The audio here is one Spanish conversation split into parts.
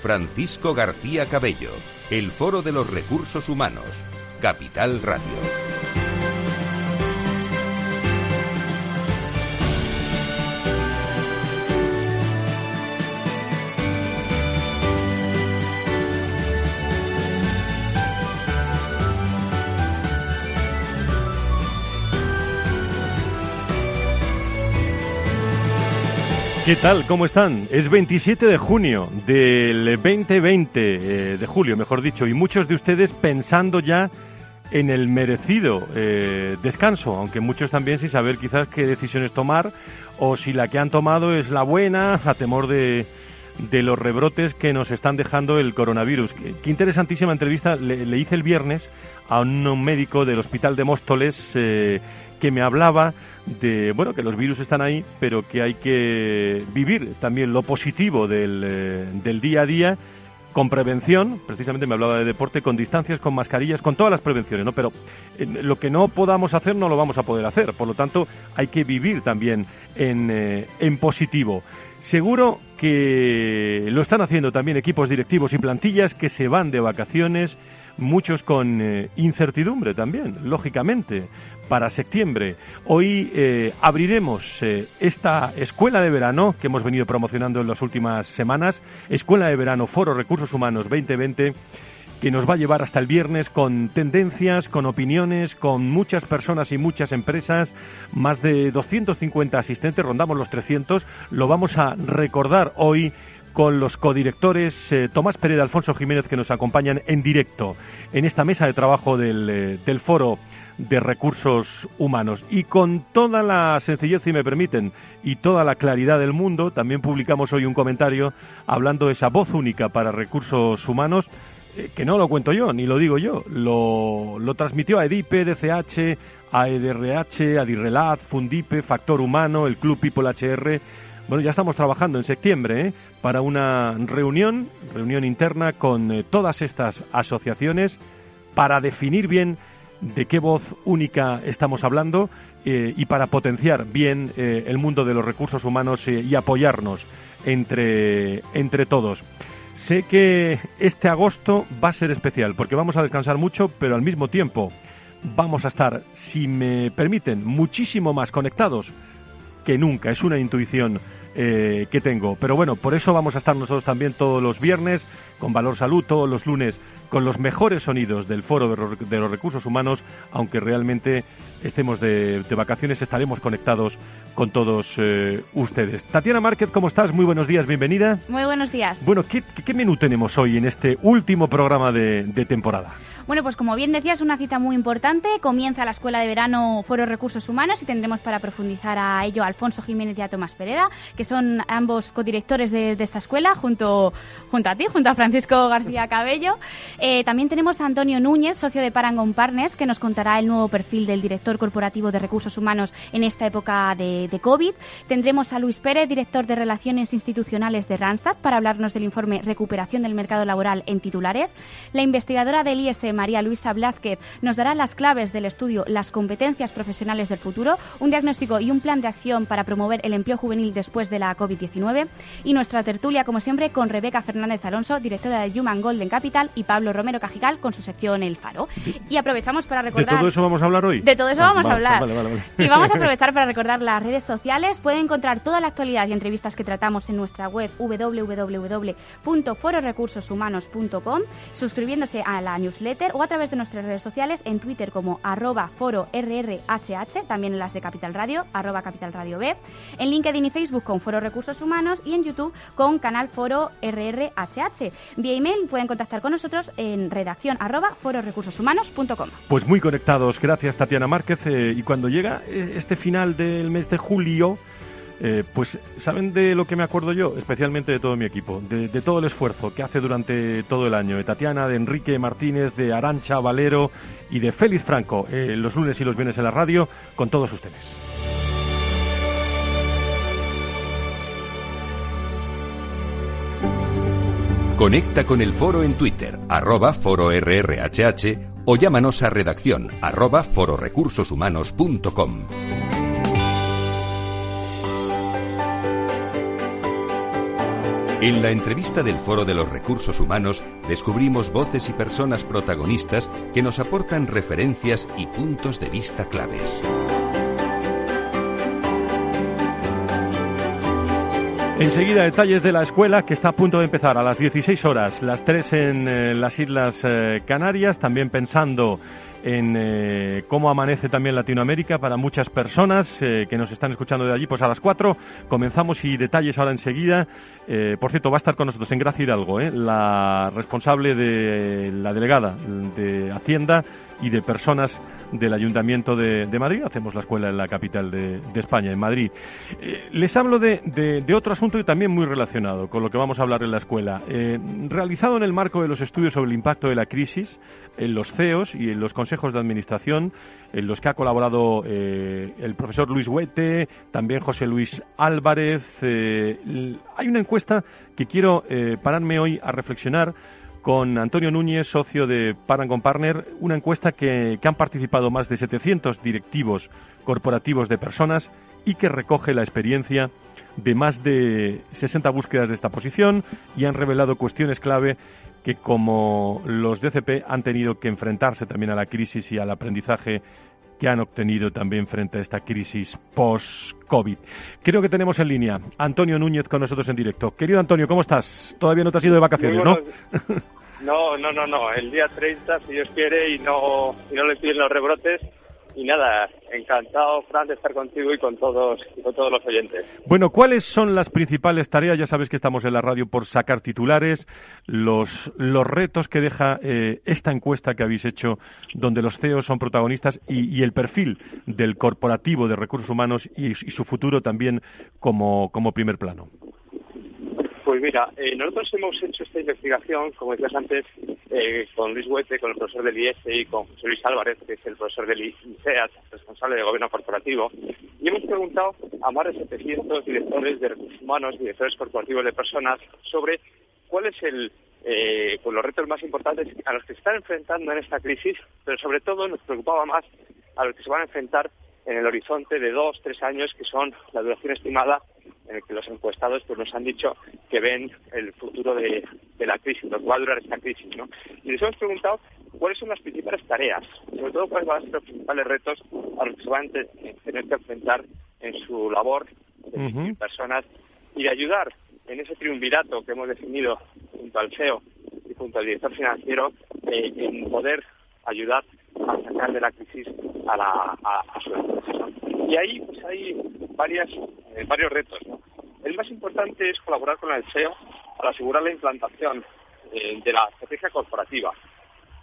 Francisco García Cabello, el Foro de los Recursos Humanos, Capital Radio. ¿Qué tal? ¿Cómo están? Es 27 de junio del 2020, eh, de julio, mejor dicho, y muchos de ustedes pensando ya en el merecido eh, descanso, aunque muchos también sin saber quizás qué decisiones tomar o si la que han tomado es la buena, a temor de, de los rebrotes que nos están dejando el coronavirus. Qué, interesantísima entrevista le, hice el viernes a un médico del Hospital de Móstoles eh, que me hablaba de bueno que los virus están ahí, pero que hay que vivir también lo positivo del, eh, del día a día con prevención, precisamente me hablaba de deporte, con distancias, con mascarillas, con todas las prevenciones, ¿no? Pero eh, lo que no podamos hacer no lo vamos a poder hacer, por lo tanto hay que vivir también en, eh, en positivo. Seguro que lo están haciendo también equipos directivos y plantillas que se van de vacaciones, muchos con incertidumbre también, lógicamente, para septiembre. Hoy eh, abriremos eh, esta escuela de verano que hemos venido promocionando en las últimas semanas, Escuela de Verano Foro Recursos Humanos 2020 que nos va a llevar hasta el viernes con tendencias, con opiniones, con muchas personas y muchas empresas, más de 250 asistentes, rondamos los 300, lo vamos a recordar hoy con los codirectores eh, Tomás Pérez y Alfonso Jiménez que nos acompañan en directo en esta mesa de trabajo del, del foro de recursos humanos. Y con toda la sencillez, si me permiten, y toda la claridad del mundo, también publicamos hoy un comentario hablando de esa voz única para recursos humanos, eh, que no lo cuento yo, ni lo digo yo, lo, lo transmitió a EDIPE, DCH, a EDRH, a DIRRELAD, Fundipe, Factor Humano, el Club People HR. Bueno, ya estamos trabajando en septiembre ¿eh? para una reunión, reunión interna con eh, todas estas asociaciones para definir bien de qué voz única estamos hablando eh, y para potenciar bien el mundo de los recursos humanos y apoyarnos entre, entre todos. Sé que este agosto va a ser especial porque vamos a descansar mucho, pero al mismo tiempo vamos a estar, si me permiten, muchísimo más conectados que nunca. Es una intuición que tengo. Pero bueno, por eso vamos a estar nosotros también todos los viernes con Valor Salud, todos los lunes con los mejores sonidos del Foro de los Recursos Humanos, aunque realmente estemos de, vacaciones, estaremos conectados con todos eh, ustedes. Tatiana Márquez, ¿cómo estás? Muy buenos días, bienvenida. Muy buenos días. Bueno, ¿qué, menú tenemos hoy en este último programa de temporada? Bueno, pues como bien decías, una cita muy importante. Comienza la Escuela de Verano Foro Recursos Humanos y tendremos para profundizar a ello a Alfonso Jiménez y a Tomás Pereda, que son ambos codirectores de, esta escuela, junto, a ti, junto a Francisco García Cabello. Eh, también tenemos a Antonio Núñez, socio de Parangon Partners, que nos contará el nuevo perfil del director corporativo de recursos humanos en esta época de, de COVID. Tendremos a Luis Pérez, director de Relaciones Institucionales de Randstad, para hablarnos del informe Recuperación del Mercado Laboral en titulares. La investigadora del ISM María Luisa Blázquez nos dará las claves del estudio Las competencias profesionales del futuro, un diagnóstico y un plan de acción para promover el empleo juvenil después de la COVID-19 y nuestra tertulia, como siempre, con Rebeca Fernández Alonso, directora de Human Golden Capital, y Pablo Romero Cajigal con su sección El Faro. Y aprovechamos para recordar... ¿De todo eso vamos a hablar hoy? De todo eso vamos a hablar. y vamos a aprovechar para recordar las redes sociales. Pueden encontrar toda la actualidad y entrevistas que tratamos en nuestra web www.fororecursoshumanos.com, suscribiéndose a la newsletter o a través de nuestras redes sociales en Twitter como arroba foro RRHH, también en las de Capital Radio, arroba Capital Radio B, en LinkedIn y Facebook con Foro Recursos Humanos y en YouTube con Canal Foro RRHH. Vía email pueden contactar con nosotros en redacción arroba fororecursoshumanos.com. Pues muy conectados, gracias Tatiana Márquez. Eh, y cuando llega eh, este final del mes de julio, Eh, pues, ¿saben de lo que me acuerdo yo? Especialmente de todo mi equipo, de, todo el esfuerzo que hace durante todo el año. De Tatiana, de Enrique Martínez, de Arancha Valero y de Félix Franco, eh, los lunes y los viernes en la radio, con todos ustedes. Conecta con el foro en Twitter, arroba fororrhh o llámanos a redacción arroba fororecursoshumanos.com. En la entrevista del Foro de los Recursos Humanos descubrimos voces y personas protagonistas que nos aportan referencias y puntos de vista claves. Enseguida detalles de la escuela que está a punto de empezar a las 16 horas, las 3 en eh, las Islas eh, Canarias, también pensando en eh, cómo amanece también Latinoamérica para muchas personas eh, que nos están escuchando de allí. Pues a las 4 comenzamos y detalles ahora enseguida. Eh, por cierto, va a estar con nosotros en Gracia Hidalgo, la responsable de la delegada de Hacienda y de personas del Ayuntamiento de, Madrid. Hacemos la escuela en la capital de, España, en Madrid. les hablo de, de, otro asunto y también muy relacionado con lo que vamos a hablar en la escuela. realizado en el marco de los estudios sobre el impacto de la crisis, en los CEOs y en los consejos de administración, en los que ha colaborado eh, el profesor Luis Huete, también José Luis Álvarez. Eh, hay una encuesta que quiero eh, pararme hoy a reflexionar con Antonio Núñez, socio de Parangon Partner, una encuesta que, que han participado más de 700 directivos corporativos de personas y que recoge la experiencia de más de 60 búsquedas de esta posición y han revelado cuestiones clave que como los DCP han tenido que enfrentarse también a la crisis y al aprendizaje que han obtenido también frente a esta crisis post-COVID. Creo que tenemos en línea Antonio Núñez con nosotros en directo. Querido Antonio, ¿cómo estás? Todavía no te has ido de vacaciones, ¿no? No, no, no, no. El día 30, si Dios quiere, y no, y no le piden los rebrotes, y nada, encantado, Fran, de estar contigo y con todos con todos los oyentes. Bueno, ¿cuáles son las principales tareas? Ya sabes que estamos en la radio por sacar titulares, los, los retos que deja eh, esta encuesta que habéis hecho, donde los CEOs son protagonistas y, el perfil del corporativo de recursos humanos y, y su futuro también como, como primer plano. Pues mira, eh, nosotros hemos hecho esta investigación, como decías antes, eh, con Luis Huete, con el profesor del IES y con José Luis Álvarez, que es el profesor del ICEAT, responsable de gobierno corporativo, y hemos preguntado a más de 700 directores de recursos humanos, directores corporativos de personas, sobre cuál es el, eh, pues los retos más importantes a los que se están enfrentando en esta crisis, pero sobre todo nos preocupaba más a los que se van a enfrentar en el horizonte de dos, tres años, que son la duración estimada en el que los encuestados pues, nos han dicho que ven el futuro de, la crisis, lo que va a durar esta crisis. ¿no? Y les hemos preguntado cuáles son las principales tareas, sobre todo cuáles van a ser los principales retos a los que se van a tener que enfrentar en su labor de personas y de ayudar en ese triunvirato que hemos definido junto al CEO y junto al director financiero eh, en poder ayudar a sacar de la crisis a, la, a, su empresa. Y ahí pues hay varias, eh, varios retos. El más importante es colaborar con el SEO para asegurar la implantación eh, de la estrategia corporativa.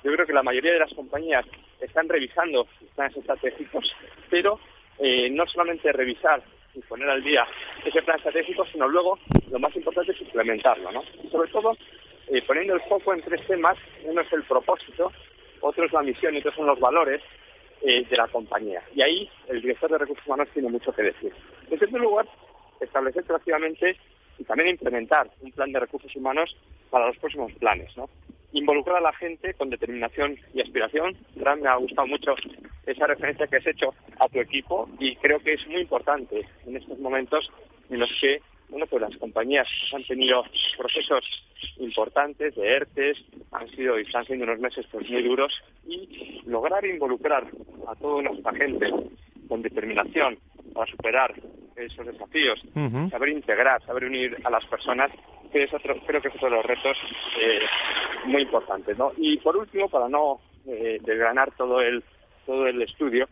Yo creo que la mayoría de las compañías están revisando sus planes estratégicos, pero eh, no solamente revisar y poner al día ese plan estratégico, sino luego lo más importante es implementarlo, ¿no? sobre todo poniendo el foco en tres temas. Uno es el propósito, otro es la misión y otros son los valores eh, de la compañía. Y ahí el director de recursos humanos tiene mucho que decir. En segundo lugar, establecer proactivamente y también implementar un plan de recursos humanos para los próximos planes. ¿no? Involucrar a la gente con determinación y aspiración. Gran, me ha gustado mucho esa referencia que has hecho a tu equipo y creo que es muy importante en estos momentos en los que bueno, pues las compañías han tenido procesos importantes de ERTES, han sido y están siendo unos meses pues muy duros y lograr involucrar a toda nuestra gente con determinación para superar esos desafíos, saber integrar, saber unir a las personas, que es otro, creo que es otro de los retos eh, muy importantes. ¿no? Y por último, para no eh, desgranar todo el, todo el estudio,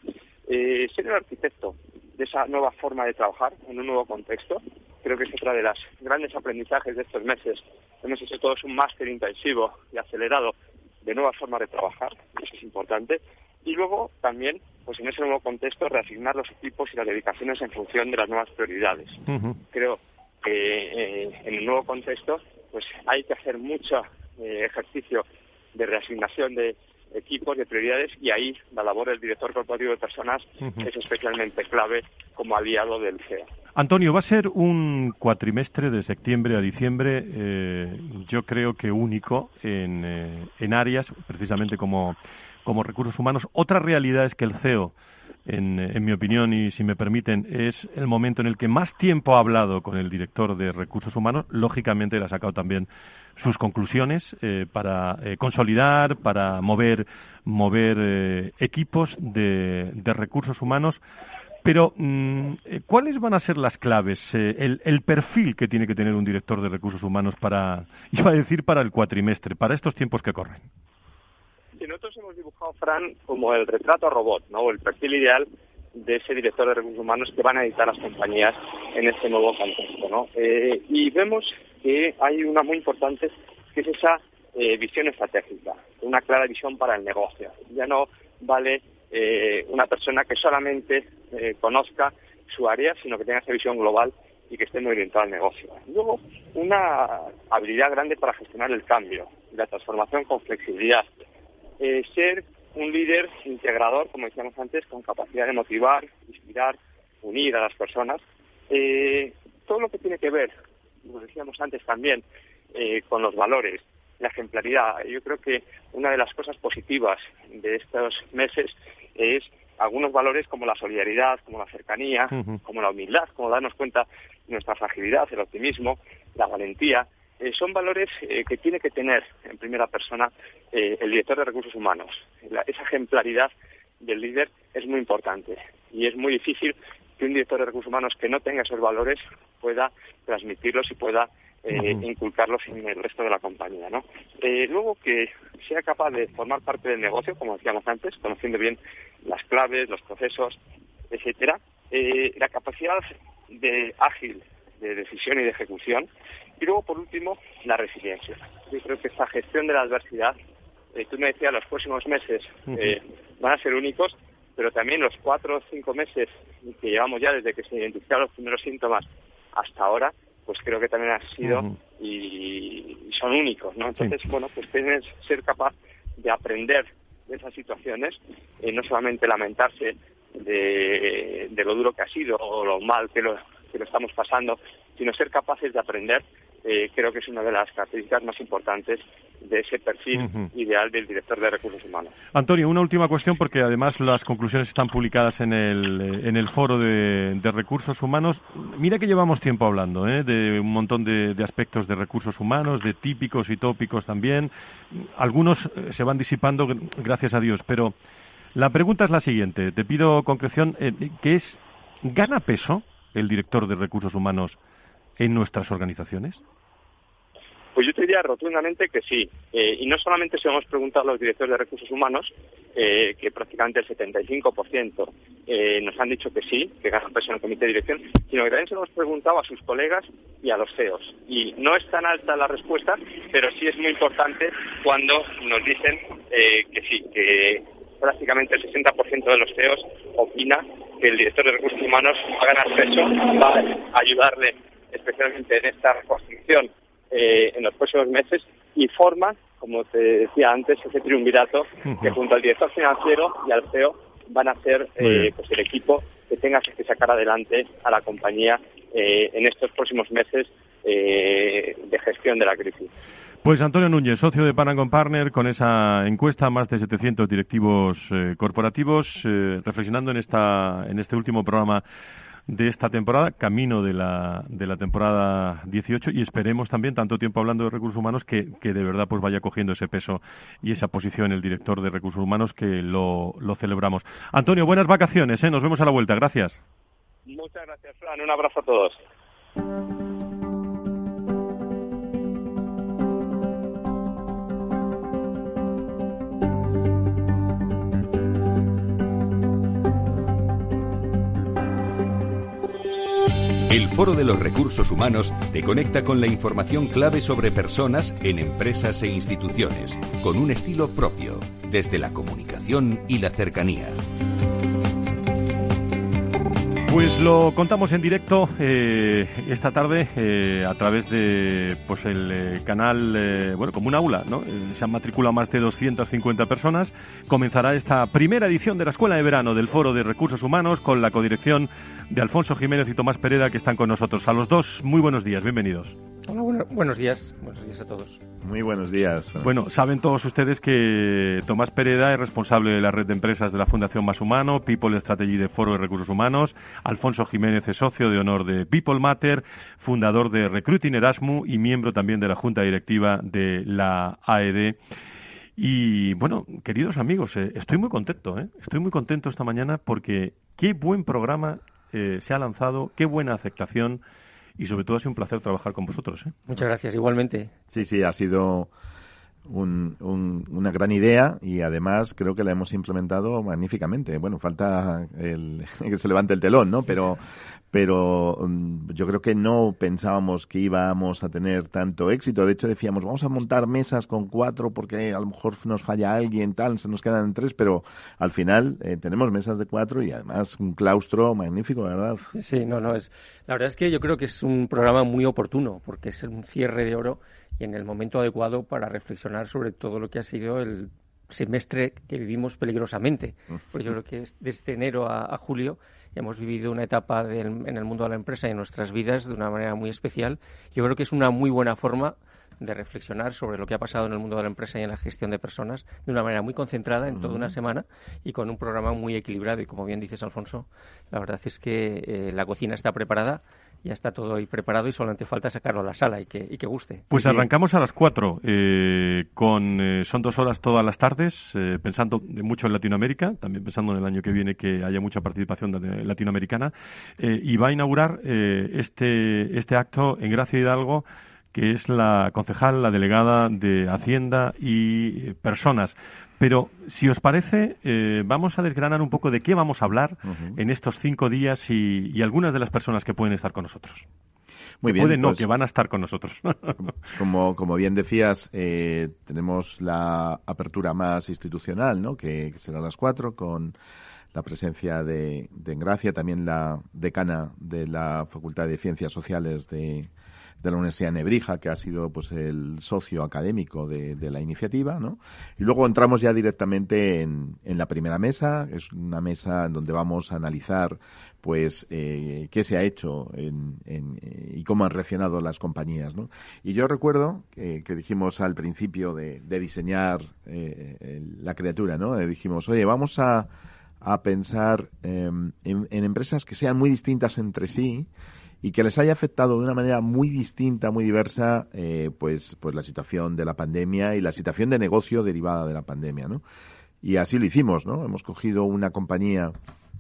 eh, ser el arquitecto de esa nueva forma de trabajar en un nuevo contexto. Creo que es otra de las grandes aprendizajes de estos meses. Hemos hecho todos un máster intensivo y acelerado de nuevas formas de trabajar, eso es importante. Y luego también pues en ese nuevo contexto reasignar los equipos y las dedicaciones en función de las nuevas prioridades. Creo que eh, en el nuevo contexto pues hay que hacer mucho eh, ejercicio de reasignación de equipos, de prioridades, y ahí la labor del director corporativo de personas es especialmente clave como aliado del CEA. Antonio, va a ser un cuatrimestre de septiembre a diciembre, eh, yo creo que único en, eh, en áreas, precisamente como, como recursos humanos. Otra realidad es que el CEO en, mi opinión, y si me permiten, es el momento en el que más tiempo ha hablado con el director de recursos humanos. Lógicamente, le ha sacado también sus conclusiones eh, para eh, consolidar, para mover, mover equipos de, recursos humanos. Pero, mm, ¿cuáles van a ser las claves? El, el, perfil que tiene que tener un director de recursos humanos para, iba a decir, para el cuatrimestre, para estos tiempos que corren nosotros hemos dibujado, Fran, como el retrato robot, ¿no? El perfil ideal de ese director de recursos humanos que van a editar las compañías en este nuevo contexto, ¿no? Eh, y vemos que hay una muy importante, que es esa eh, visión estratégica, una clara visión para el negocio. Ya no vale eh, una persona que solamente conozca su área, sino que tenga esa visión global y que esté muy orientada al negocio. Luego, una habilidad grande para gestionar el cambio la transformación con flexibilidad. Eh, ser un líder integrador, como decíamos antes, con capacidad de motivar, inspirar, unir a las personas. Eh, todo lo que tiene que ver, como decíamos antes también, eh, con los valores, la ejemplaridad. Yo creo que una de las cosas positivas de estos meses es algunos valores como la solidaridad, como la cercanía, como la humildad, como darnos cuenta de nuestra fragilidad, el optimismo, la valentía, eh, son valores eh, que tiene que tener en primera persona eh, el director de recursos humanos. esa ejemplaridad del líder es muy importante y es muy difícil que un director de recursos humanos que no tenga esos valores pueda transmitirlos y pueda inculcarlos en el resto de la compañía. ¿no? luego que sea capaz de formar parte del negocio, como decíamos antes, conociendo bien las claves, los procesos, etcétera. la capacidad de ágil de decisión y de ejecución y luego, por último, la resiliencia. Yo creo que esta gestión de la adversidad, eh, tú me decías, los próximos meses eh, van a ser únicos, pero también los cuatro o cinco meses que llevamos ya desde que se identificaron los primeros síntomas hasta ahora, pues creo que también han sido y, son únicos, ¿no? Entonces, bueno, pues tienes que ser capaz de aprender de esas situaciones, y no solamente lamentarse de, de, lo duro que ha sido o lo mal que lo, que lo estamos pasando, sino ser capaces de aprender eh, creo que es una de las características más importantes de ese perfil ideal del director de recursos humanos. Antonio, una última cuestión porque además las conclusiones están publicadas en el, eh, en el foro de, recursos humanos. Mira que llevamos tiempo hablando ¿eh? de un montón de, aspectos de recursos humanos, de típicos y tópicos también. Algunos se van disipando, gracias a Dios, pero la pregunta es la siguiente. Te pido concreción, ¿qué es, ¿gana peso el director de recursos humanos en nuestras organizaciones? Pues yo te diría rotundamente que sí. Eh, y no solamente se hemos preguntado a los directores de recursos humanos, eh, que prácticamente el 75% eh, nos han dicho que sí, que ganan peso en el comité de dirección, sino que también se hemos preguntado a sus colegas y a los CEOs. Y no es tan alta la respuesta, pero sí es muy importante cuando nos dicen que sí, que prácticamente el 60% de los CEOs opina que el director de recursos humanos va a ganar peso, va a ayudarle especialmente en esta reconstrucción eh, en los próximos meses y forma, como te decía antes, ese triunvirato que junto al director financiero y al CEO van a ser eh, pues el equipo que tenga que sacar adelante a la compañía eh, en estos próximos meses de gestión de la crisis. Pues Antonio Núñez, socio de Panacon Partner, con esa encuesta, más de 700 directivos corporativos, reflexionando en, esta, en este último programa de esta temporada, camino de la, de la temporada 18 y esperemos también, tanto tiempo hablando de recursos humanos, que, que de verdad pues vaya cogiendo ese peso y esa posición el director de recursos humanos que lo, lo celebramos. Antonio, buenas vacaciones, ¿eh? nos vemos a la vuelta, gracias. Muchas gracias, Fran, un abrazo a todos. El Foro de los Recursos Humanos te conecta con la información clave sobre personas en empresas e instituciones, con un estilo propio, desde la comunicación y la cercanía. Pues lo contamos en directo eh, esta tarde eh, a través de pues el eh, canal, bueno, como un aula, ¿no? se han matriculado más de 250 personas. Comenzará esta primera edición de la Escuela de Verano del Foro de Recursos Humanos con la codirección de Alfonso Jiménez y Tomás Pereda que están con nosotros. A los dos, muy buenos días, bienvenidos. Hola, buenos días, buenos días a todos. Muy buenos días. Bueno, saben todos ustedes que Tomás Pereda es responsable de la red de empresas de la Fundación Más Humano, People Strategy de Foro de Recursos Humanos, Alfonso Jiménez es socio de honor de People Matter, fundador de Recruiting Erasmus y miembro también de la Junta Directiva de la AED. Y bueno, queridos amigos, eh, estoy muy contento, ¿eh? estoy muy contento esta mañana porque qué buen programa eh, se ha lanzado, qué buena aceptación y sobre todo ha sido un placer trabajar con vosotros. ¿eh? Muchas gracias, igualmente. Sí, sí, ha sido una gran idea y además creo que la hemos implementado magníficamente. Bueno, falta el, que se levante el telón, ¿no? Pero, pero mm, yo creo que no pensábamos que íbamos a tener tanto éxito. De hecho, decíamos, vamos a montar mesas con cuatro porque a lo mejor nos falla alguien, tal, se nos quedan tres, pero al final eh, tenemos mesas de cuatro y además un claustro magnífico, ¿verdad? Sí, no, no, es, la verdad es que yo creo que es un programa muy oportuno porque es un cierre de oro y en el momento adecuado para reflexionar sobre todo lo que ha sido el semestre que vivimos peligrosamente. Porque yo creo que desde enero a, julio hemos vivido una etapa en el mundo de la empresa y en nuestras vidas de una manera muy especial. Yo creo que es una muy buena forma de reflexionar sobre lo que ha pasado en el mundo de la empresa y en la gestión de personas de una manera muy concentrada en toda una semana y con un programa muy equilibrado. Y como bien dices, Alfonso, la verdad es que eh, la cocina está preparada ya está todo ahí preparado y solamente falta sacarlo a la sala y que, y que guste. Pues arrancamos a las cuatro, eh, con, eh, son dos horas todas las tardes, eh, pensando mucho en Latinoamérica, también pensando en el año que viene que haya mucha participación latinoamericana, y va a inaugurar este, este acto en Gracia Hidalgo, que es la concejal, la delegada de Hacienda y personas pero si os parece, eh, vamos a desgranar un poco de qué vamos a hablar en estos cinco días y, algunas de las personas que pueden estar con nosotros. Muy bien. Pueden no, pues que van a estar con nosotros. como, como bien decías, eh, tenemos la apertura más institucional, ¿no? que, será a las cuatro, con la presencia de, de Engracia, también la decana de la Facultad de Ciencias Sociales de, de la Universidad de Nebrija, que ha sido pues el socio académico de, la iniciativa, ¿no? Y luego entramos ya directamente en, la primera mesa, es una mesa en donde vamos a analizar pues eh, qué se ha hecho en, y cómo han reaccionado las compañías, ¿no? Y yo recuerdo que, dijimos al principio de, diseñar eh, la criatura, ¿no? Eh, dijimos, oye, vamos a, a pensar em, en, en empresas que sean muy distintas entre sí, y que les haya afectado de una manera muy distinta, muy diversa, eh, pues, pues la situación de la pandemia y la situación de negocio derivada de la pandemia, ¿no? Y así lo hicimos, ¿no? Hemos cogido una compañía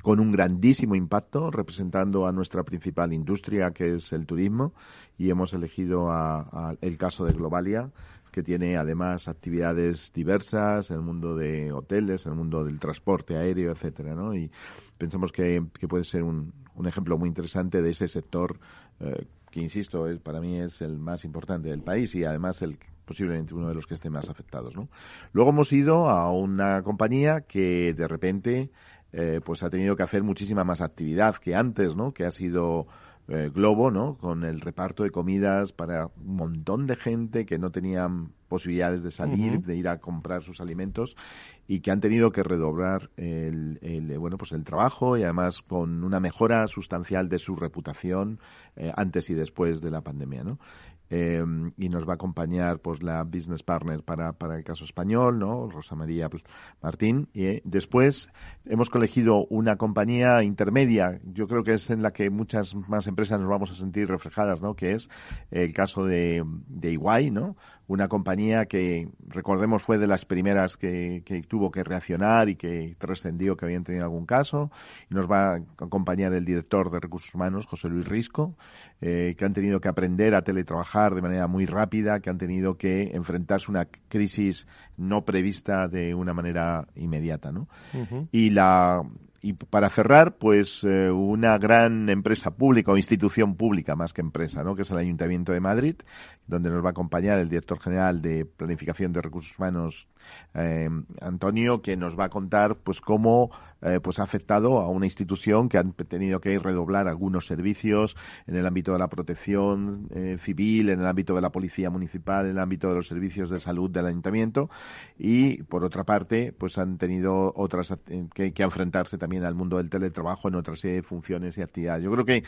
con un grandísimo impacto, representando a nuestra principal industria, que es el turismo, y hemos elegido a, el caso de Globalia, que tiene además actividades diversas en el mundo de hoteles, en el mundo del transporte aéreo, etcétera, ¿no? Y pensamos que, que puede ser un, un ejemplo muy interesante de ese sector eh, que, insisto, es, para mí es el más importante del país y además el posiblemente uno de los que esté más afectados. ¿no? Luego hemos ido a una compañía que de repente eh, pues ha tenido que hacer muchísima más actividad que antes, ¿no? que ha sido eh, Globo, ¿no? Con el reparto de comidas para un montón de gente que no tenían posibilidades de salir, de ir a comprar sus alimentos y que han tenido que redoblar el, el, bueno pues el trabajo y además con una mejora sustancial de su reputación eh, antes y después de la pandemia, ¿no? Eh, y nos va a acompañar pues la business partner para, para el caso español, ¿no? Rosa María Martín. Y eh, después hemos elegido una compañía intermedia, yo creo que es en la que muchas más empresas nos vamos a sentir reflejadas, ¿no? Que es el caso de, de Iguay, ¿no? Una compañía que, recordemos, fue de las primeras que, tuvo que reaccionar y que trascendió que habían tenido algún caso. Y nos va a acompañar el director de recursos humanos, José Luis Risco, eh, que han tenido que aprender a teletrabajar de manera muy rápida, que han tenido que enfrentarse a una crisis no prevista de una manera inmediata. ¿no? Y la y para cerrar, pues eh, una gran empresa pública o institución pública más que empresa, ¿no? que es el Ayuntamiento de Madrid, donde nos va a acompañar el director general de Planificación de Recursos Humanos eh, Antonio, que nos va a contar pues cómo eh, pues ha afectado a una institución que han tenido que redoblar algunos servicios en el ámbito de la protección eh, civil, en el ámbito de la policía municipal, en el ámbito de los servicios de salud del ayuntamiento y por otra parte pues han tenido otras que, que enfrentarse también al mundo del teletrabajo en otra serie de funciones y actividades. Yo creo que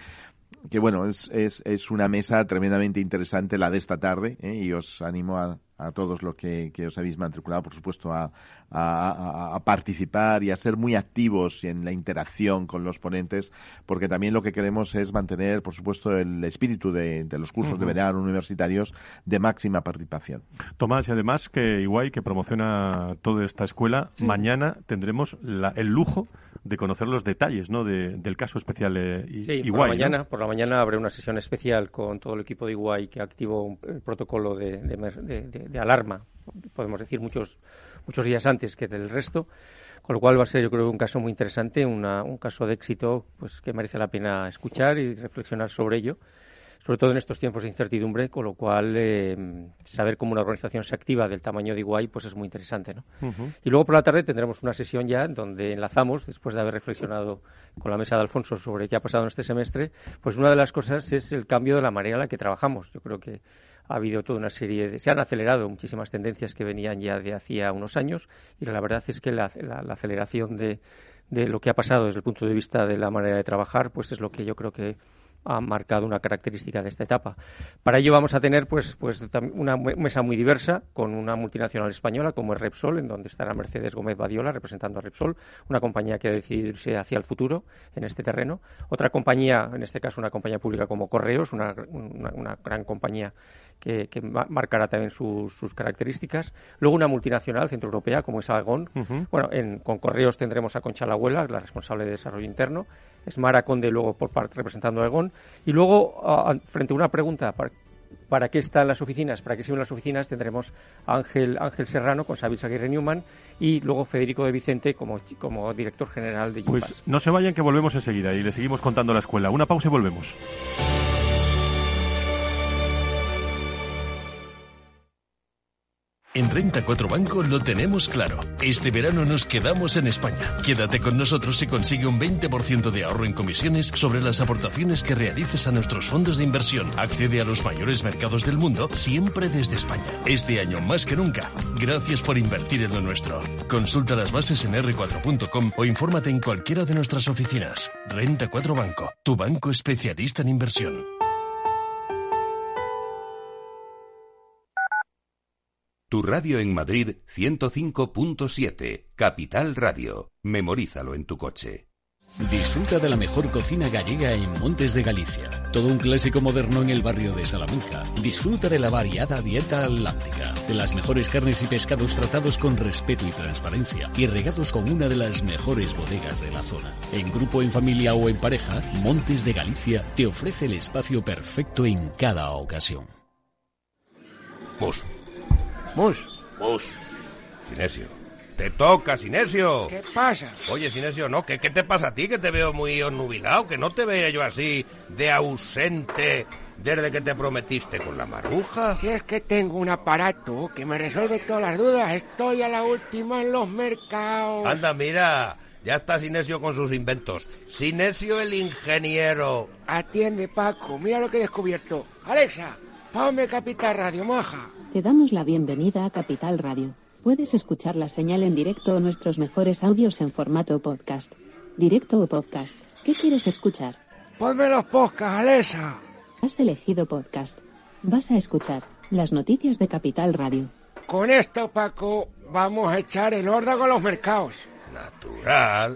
que bueno, es, es, es una mesa tremendamente interesante la de esta tarde ¿eh? y os animo a, a todos los que, que, os habéis matriculado, por supuesto, a, a, a, participar y a ser muy activos en la interacción con los ponentes, porque también lo que queremos es mantener, por supuesto, el espíritu de, de los cursos uh -huh. de verano universitarios de máxima participación. Tomás, y además que Iguay, que promociona toda esta escuela, sí. mañana tendremos la, el lujo de conocer los detalles ¿no? de, del caso especial eh, sí, Iguay. Por la, mañana, ¿no? por la mañana habrá una sesión especial con todo el equipo de Iguay que activó el protocolo de, de, de alarma, podemos decir muchos, muchos días antes que del resto. Con lo cual va a ser, yo creo, un caso muy interesante, una, un caso de éxito pues que merece la pena escuchar y reflexionar sobre ello sobre todo en estos tiempos de incertidumbre, con lo cual eh, saber cómo una organización se activa del tamaño de Iguay pues es muy interesante. ¿no? Uh -huh. Y luego por la tarde tendremos una sesión ya donde enlazamos, después de haber reflexionado con la mesa de Alfonso sobre qué ha pasado en este semestre, pues una de las cosas es el cambio de la manera en la que trabajamos. Yo creo que ha habido toda una serie de... Se han acelerado muchísimas tendencias que venían ya de hacía unos años y la verdad es que la, la, la aceleración de, de lo que ha pasado desde el punto de vista de la manera de trabajar pues es lo que yo creo que ha marcado una característica de esta etapa. Para ello vamos a tener pues, pues una mesa muy diversa con una multinacional española como es Repsol, en donde estará Mercedes Gómez Badiola representando a Repsol, una compañía que ha decidido irse hacia el futuro en este terreno. Otra compañía, en este caso una compañía pública como Correos, una, una, una gran compañía que, que marcará también sus, sus, características. Luego una multinacional centroeuropea como es Algon. Uh -huh. Bueno, en, con Correos tendremos a Concha Lahuela, la responsable de desarrollo interno. Es Mara Conde luego por parte representando a Algon. Y luego, frente a una pregunta, ¿para, ¿para, qué están las oficinas? ¿Para qué sirven las oficinas? Tendremos a Ángel, Ángel Serrano con Sabil Aguirre Newman y luego Federico de Vicente como, como director general de. Pues no se vayan que volvemos enseguida y le seguimos contando la escuela. Una pausa y volvemos. En Renta 4 Banco lo tenemos claro. Este verano nos quedamos en España. Quédate con nosotros y consigue un 20% de ahorro en comisiones sobre las aportaciones que realices a nuestros fondos de inversión. Accede a los mayores mercados del mundo siempre desde España. Este año más que nunca. Gracias por invertir en lo nuestro. Consulta las bases en r4.com o infórmate en cualquiera de nuestras oficinas. Renta 4 Banco, tu banco especialista en inversión. Tu radio en Madrid 105.7, Capital Radio. Memorízalo en tu coche. Disfruta de la mejor cocina gallega en Montes de Galicia. Todo un clásico moderno en el barrio de Salamanca. Disfruta de la variada dieta atlántica, de las mejores carnes y pescados tratados con respeto y transparencia y regados con una de las mejores bodegas de la zona. En grupo, en familia o en pareja, Montes de Galicia te ofrece el espacio perfecto en cada ocasión. Vos. Mus. Mus. Sinesio. Te toca, Sinesio. ¿Qué pasa? Oye, Sinesio, ¿no? ¿Qué, ¿Qué, te pasa a ti? Que te veo muy onnubilado, que no te veía yo así de ausente desde que te prometiste con la maruja. Si es que tengo un aparato que me resuelve todas las dudas. Estoy a la última en los mercados. Anda, mira. Ya está Sinesio con sus inventos. Sinesio el ingeniero. Atiende, Paco. Mira lo que he descubierto. Alexa, ponme Capital Radio, maja. Te damos la bienvenida a Capital Radio. Puedes escuchar la señal en directo o nuestros mejores audios en formato podcast. Directo o podcast. ¿Qué quieres escuchar? Ponme los podcasts, Alexa. Has elegido podcast. Vas a escuchar las noticias de Capital Radio. Con esto, Paco, vamos a echar el órdago a los mercados. Natural.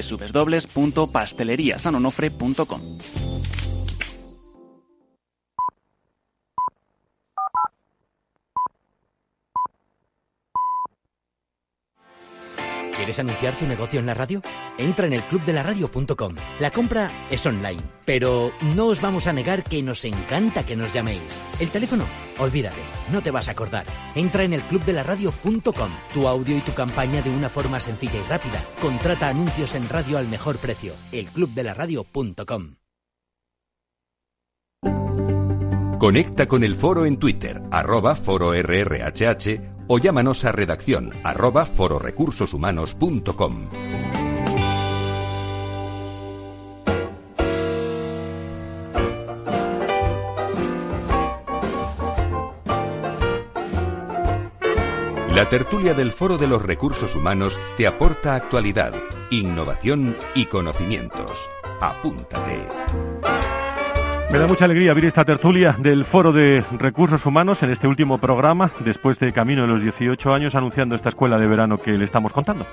www.pasteleriasanonofre.com. ¿Quieres anunciar tu negocio en la radio? Entra en el clubdelaradio.com. La compra es online, pero no os vamos a negar que nos encanta que nos llaméis. El teléfono, olvídate, no te vas a acordar. Entra en el clubdelaradio.com. Tu audio y tu campaña de una forma sencilla y rápida. Contrata anuncios en radio al mejor precio. elclubdelaradio.com. Conecta con el foro en Twitter, arroba foro RRHH o llámanos a redacción arroba fororecursoshumanos.com. La tertulia del Foro de los Recursos Humanos te aporta actualidad, innovación y conocimientos. Apúntate. Me da mucha alegría abrir esta tertulia del Foro de Recursos Humanos en este último programa, después de camino de los 18 años, anunciando esta escuela de verano que le estamos contando.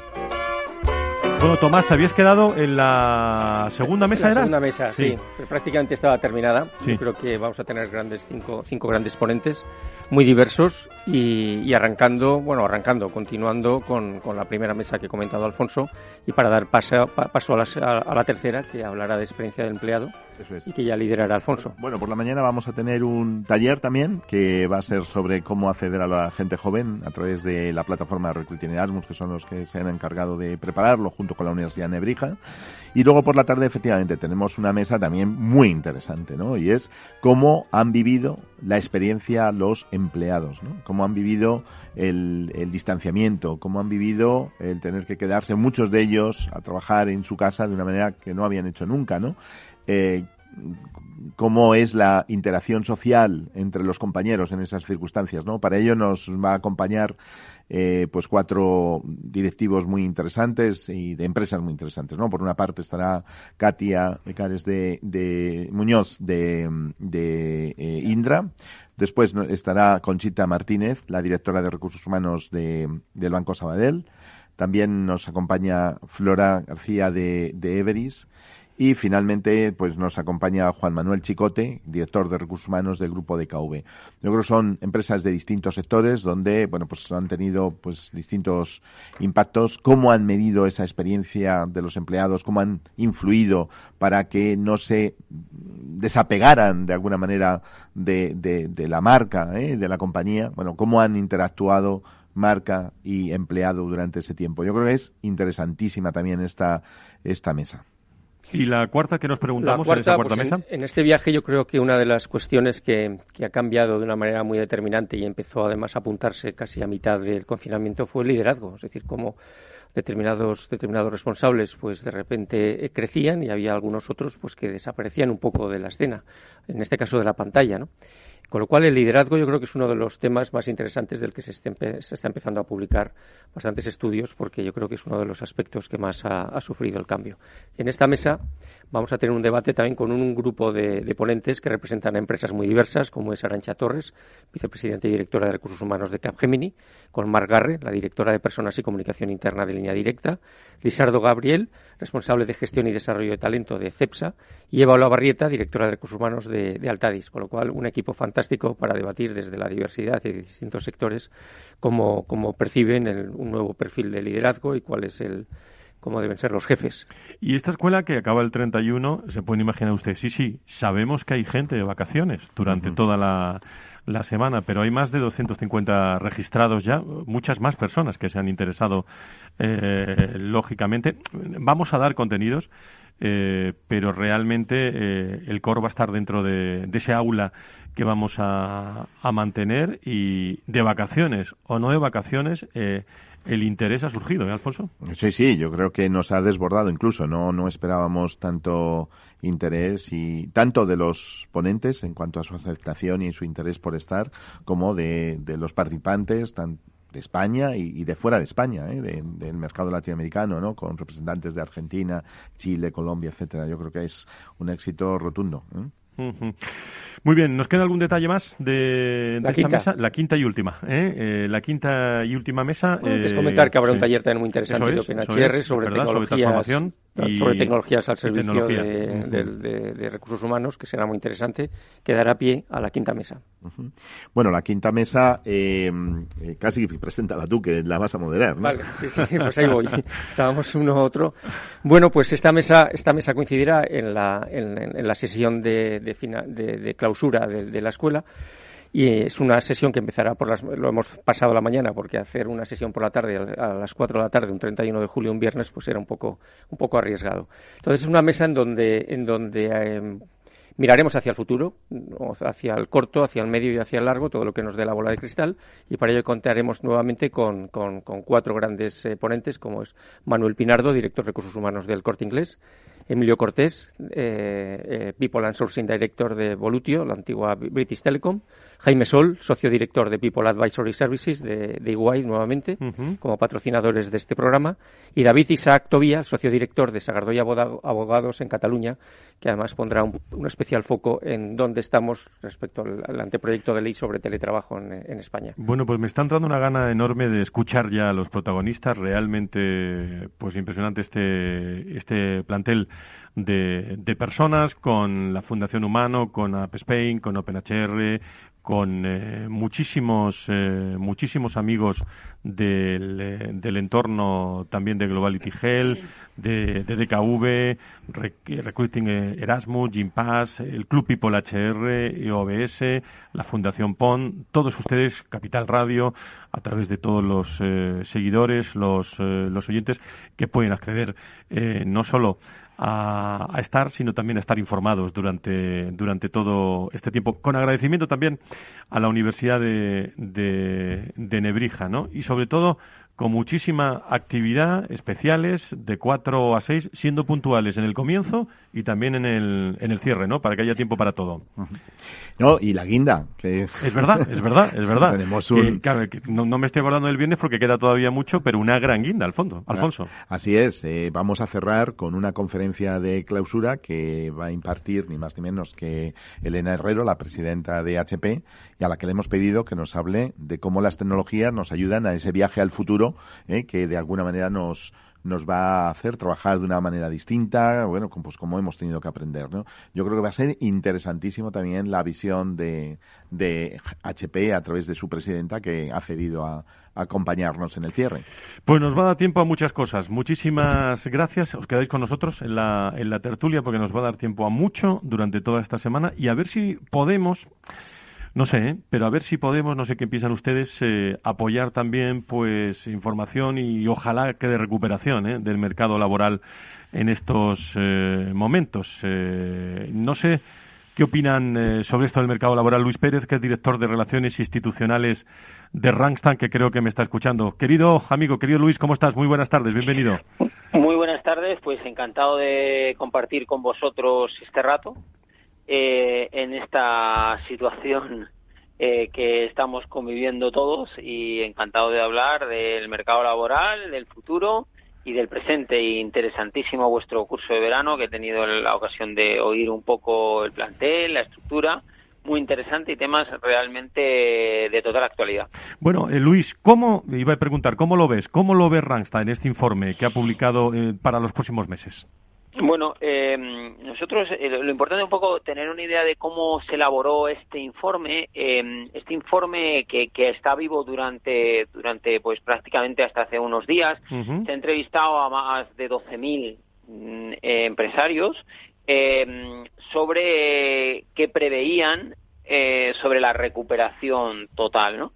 Bueno, Tomás, te habías quedado en la segunda mesa, la ¿era? segunda mesa, sí. Prácticamente estaba terminada. Yo creo que vamos a tener grandes cinco, cinco grandes ponentes muy diversos y, arrancando, bueno, arrancando, continuando con, con, la primera mesa que ha comentado Alfonso y para dar paso, paso a, la, a, la, tercera que hablará de experiencia del empleado y que ya liderará Alfonso. Bueno, por la mañana vamos a tener un taller también que va a ser sobre cómo acceder a la gente joven a través de la plataforma Recruiting Erasmus, que son los que se han encargado de prepararlo junto con la Universidad de Nebrija. Y luego por la tarde, efectivamente, tenemos una mesa también muy interesante, ¿no? Y es cómo han vivido la experiencia los empleados, ¿no? Cómo han vivido el, distanciamiento, cómo han vivido el tener que quedarse, muchos de ellos, a trabajar en su casa de una manera que no habían hecho nunca, ¿no? Eh, cómo es la interacción social entre los compañeros en esas circunstancias, ¿no? Para ello nos va a acompañar eh, pues cuatro directivos muy interesantes y de empresas muy interesantes, ¿no? Por una parte estará Katia Becares de, de Muñoz de, de eh, Indra, después estará Conchita Martínez, la directora de recursos humanos de, del Banco Sabadell, también nos acompaña Flora García de, de Everis, y finalmente, pues nos acompaña Juan Manuel Chicote, director de recursos humanos del grupo de KV. Yo creo que son empresas de distintos sectores donde, bueno, pues han tenido pues distintos impactos, cómo han medido esa experiencia de los empleados, cómo han influido para que no se desapegaran de alguna manera de, de, de la marca, ¿eh? de la compañía, bueno, cómo han interactuado marca y empleado durante ese tiempo. Yo creo que es interesantísima también esta mesa. Y la cuarta que nos preguntamos cuarta, en esta cuarta pues mesa. En, en, este viaje yo creo que una de las cuestiones que, que, ha cambiado de una manera muy determinante y empezó además a apuntarse casi a mitad del confinamiento fue el liderazgo, es decir, cómo determinados determinados responsables pues de repente eh, crecían y había algunos otros pues que desaparecían un poco de la escena, en este caso de la pantalla, ¿no? Con lo cual, el liderazgo yo creo que es uno de los temas más interesantes del que se, está empezando a publicar bastantes estudios, porque yo creo que es uno de los aspectos que más ha sufrido el cambio. En esta mesa vamos a tener un debate también con un grupo de, ponentes que representan a empresas muy diversas, como es Arancha Torres, vicepresidenta y directora de Recursos Humanos de Capgemini, con Mar Garre, la directora de Personas y Comunicación Interna de Línea Directa, Lisardo Gabriel, responsable de Gestión y Desarrollo de Talento de CEPSA, y Eva Olavarrieta, directora de Recursos Humanos de, Altadis, con lo cual un equipo fantástico para debatir desde la diversidad y distintos sectores cómo, cómo perciben el, un nuevo perfil de liderazgo y cuál es el, cómo deben ser los jefes. Y esta escuela que acaba el 31, se pueden imaginar ustedes, sí, sí, sabemos que hay gente de vacaciones durante uh -huh. toda la, la, semana, pero hay más de 250 registrados ya, muchas más personas que se han interesado, eh, lógicamente. Vamos a dar contenidos. Eh, pero realmente eh, el core va a estar dentro de, de ese aula que vamos a, mantener y de vacaciones o no de vacaciones eh, el interés ha surgido, ¿eh, Alfonso? Sí, sí, yo creo que nos ha desbordado incluso, no, no esperábamos tanto interés y tanto de los ponentes en cuanto a su aceptación y su interés por estar, como de, de los participantes, tan, de España y, y, de fuera de España, ¿eh? de, del mercado latinoamericano, ¿no? Con representantes de Argentina, Chile, Colombia, etcétera. Yo creo que es un éxito rotundo. ¿eh? Muy bien, ¿nos queda algún detalle más de, La esta quinta. mesa? La quinta y última. ¿eh? Eh, la quinta y última mesa. Bueno, antes eh, comentar que habrá un taller también muy interesante de es, eso OpenHR es, sobre, ¿verdad? sobre tecnologías, transformación y- sobre tecnologías al servicio tecnología. de, de- de recursos humanos, que será muy interesante, que dará pie a la quinta mesa. Bueno, la quinta mesa, eh, casi preséntala tú, que la vas a moderar, ¿no? Vale, sí, sí, pues ahí voy. Estábamos uno a otro. Bueno, pues esta mesa, esta mesa coincidirá en la, en, en la sesión de, de, de- clausura de, la escuela. Y es una sesión que empezará por las, lo hemos pasado la mañana, porque hacer una sesión por la tarde, a las 4 de la tarde, un 31 de julio, un viernes, pues era un poco, un poco arriesgado. Entonces es una mesa en donde, en donde eh, miraremos hacia el futuro, hacia el corto, hacia el medio y hacia el largo, todo lo que nos dé la bola de cristal, y para ello contaremos nuevamente con, con- con cuatro grandes eh, ponentes, como es Manuel Pinardo, director de Recursos Humanos del Corte Inglés, Emilio Cortés, eh, eh, People and Sourcing Director de Volutio, la antigua British Telecom, Jaime Sol, socio director de People Advisory Services de, de EY nuevamente, como patrocinadores de este programa, y David Isaac Tobía, socio director de Sagardoy Abogados en Cataluña, que además pondrá un, un especial foco en dónde estamos respecto al, al anteproyecto de ley sobre teletrabajo en, en España. Bueno, pues me está entrando una gana enorme de escuchar ya a los protagonistas. Realmente, pues impresionante este, este plantel de, de personas con la Fundación Humano, con App Spain, con OpenHR, con eh, muchísimos, eh, muchísimos amigos del, eh, del entorno también de Globality Health, de, de DKV, Rec- Recruiting Erasmus, Gimpass, el Club People HR, OBS, la Fundación PON, todos ustedes, Capital Radio, a través de todos los eh, seguidores, los, eh, los oyentes, que pueden acceder no solo a, a estar, sino también a estar informados durante, durante todo este tiempo. Con agradecimiento también a la Universidad de, de, de Nebrija, ¿no? Y sobre todo con muchísima actividad, especiales, de 4 a 6, siendo puntuales en el comienzo y también en el, en el cierre, ¿no? Para que haya tiempo para todo. No, y la guinda. Que... Es verdad, es verdad, es verdad. Tenemos Que, un... claro, que no, no me estoy acordando del viernes porque queda todavía mucho, pero una gran guinda al fondo, Alfonso. Así es, eh, vamos a cerrar con una conferencia de clausura que va a impartir ni más ni menos que Elena Herrero, la presidenta de HP, y a la que le hemos pedido que nos hable de cómo las tecnologías nos ayudan a ese viaje al futuro eh, que de alguna manera nos nos va a hacer trabajar de una manera distinta, bueno, pues como hemos tenido que aprender, ¿no? Yo creo que va a ser interesantísimo también la visión de, de HP a través de su presidenta que ha cedido a, a acompañarnos en el cierre. Pues nos va a dar tiempo a muchas cosas. Muchísimas gracias. Os quedáis con nosotros en la, en la tertulia porque nos va a dar tiempo a mucho durante toda esta semana y a ver si podemos, no sé, ¿eh? pero a ver si podemos, no sé qué piensan ustedes, eh, apoyar también pues información y ojalá que de recuperación ¿eh? del mercado laboral en estos eh, momentos. No sé qué opinan sobre esto del mercado laboral Luis Pérez, que es director de Relaciones Institucionales de Rangstad, que creo que me está escuchando. Querido amigo, querido Luis, ¿cómo estás? Muy buenas tardes, bienvenido. Muy buenas tardes, pues encantado de compartir con vosotros este rato eh, en esta situación eh, que estamos conviviendo todos y encantado de hablar del mercado laboral, del futuro y del presente. Y interesantísimo vuestro curso de verano, que he tenido la ocasión de oír un poco el plantel, la estructura. Muy interesante y temas realmente de total actualidad. Bueno, eh, Luis, ¿cómo, iba a preguntar, cómo lo ves? ¿Cómo lo ve Rangstad en este informe que ha publicado eh, para los próximos meses? Bueno, eh, nosotros eh, lo importante es un poco tener una idea de cómo se elaboró este informe. Eh, este informe que, que está vivo durante, durante, pues prácticamente hasta hace unos días. Se ha entrevistado a más de 12.000 mm, empresarios eh, sobre qué preveían eh, sobre la recuperación total, ¿no?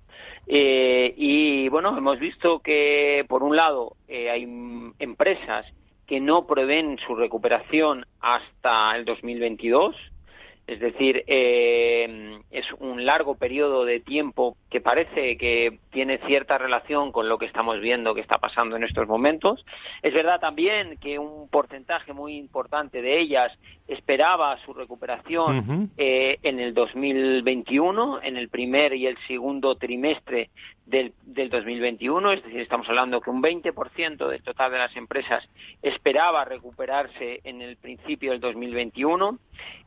Eh, y bueno, hemos visto que por un lado eh, hay empresas que no prevén su recuperación hasta el 2022. Es decir, eh, es un largo periodo de tiempo que parece que tiene cierta relación con lo que estamos viendo que está pasando en estos momentos. Es verdad también que un porcentaje muy importante de ellas esperaba su recuperación eh, en el 2021, en el primer y el segundo trimestre del, del 2021, es decir, estamos hablando que un 20% del total de las empresas esperaba recuperarse en el principio del 2021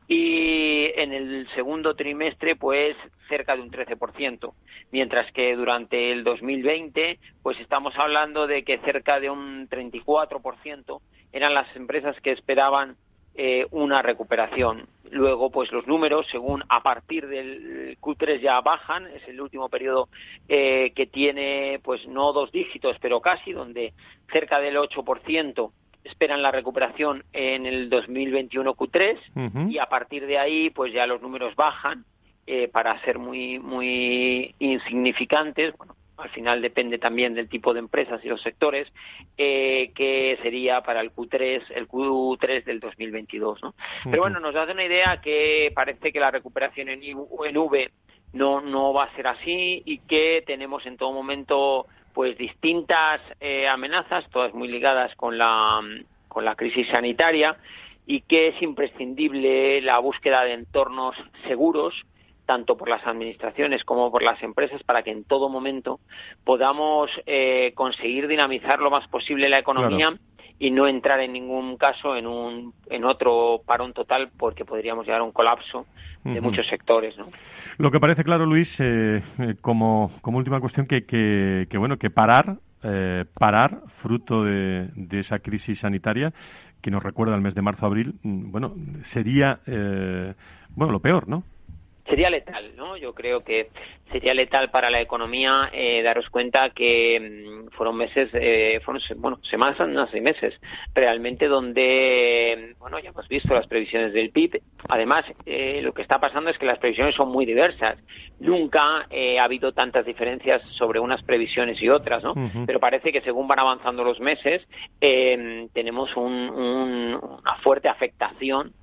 y en el segundo trimestre pues cerca de un 13%, mientras que durante el 2020 pues estamos hablando de que cerca de un 34% eran las empresas que esperaban eh, una recuperación. Luego, pues los números, según a partir del Q3 ya bajan, es el último periodo eh, que tiene, pues no dos dígitos, pero casi, donde cerca del 8% esperan la recuperación en el 2021 Q3 y a partir de ahí, pues ya los números bajan eh, para ser muy muy insignificantes. Bueno, al final depende también del tipo de empresas y los sectores, eh, que sería para el Q3, el Q3 del 2022, ¿no? Pero bueno, nos da una idea que parece que la recuperación en, en V no, no va a ser así y que tenemos en todo momento pues distintas eh, amenazas, todas muy ligadas con la, con la crisis sanitaria y que es imprescindible la búsqueda de entornos seguros, tanto por las administraciones como por las empresas, para que en todo momento podamos eh, conseguir dinamizar lo más posible la economía y no entrar en ningún caso en, un, en otro parón total, porque podríamos llegar a un colapso de muchos sectores. ¿no? Lo que parece claro, Luis, eh, eh, como, como última cuestión, que, que, que bueno, que parar parar, fruto de, de, esa crisis sanitaria que nos recuerda el mes de marzo-abril, mm, bueno, sería, bueno, lo peor, ¿no? Sería letal, ¿no? Yo creo que sería letal para la economía eh, daros cuenta que mm, fueron meses, eh, fueron bueno, semanas y meses realmente donde, bueno, ya hemos visto las previsiones del PIB. Además, eh, lo que está pasando es que las previsiones son muy diversas. Nunca ha habido tantas diferencias sobre unas previsiones y otras, ¿no? Pero parece que según van avanzando los meses, tenemos una fuerte afectación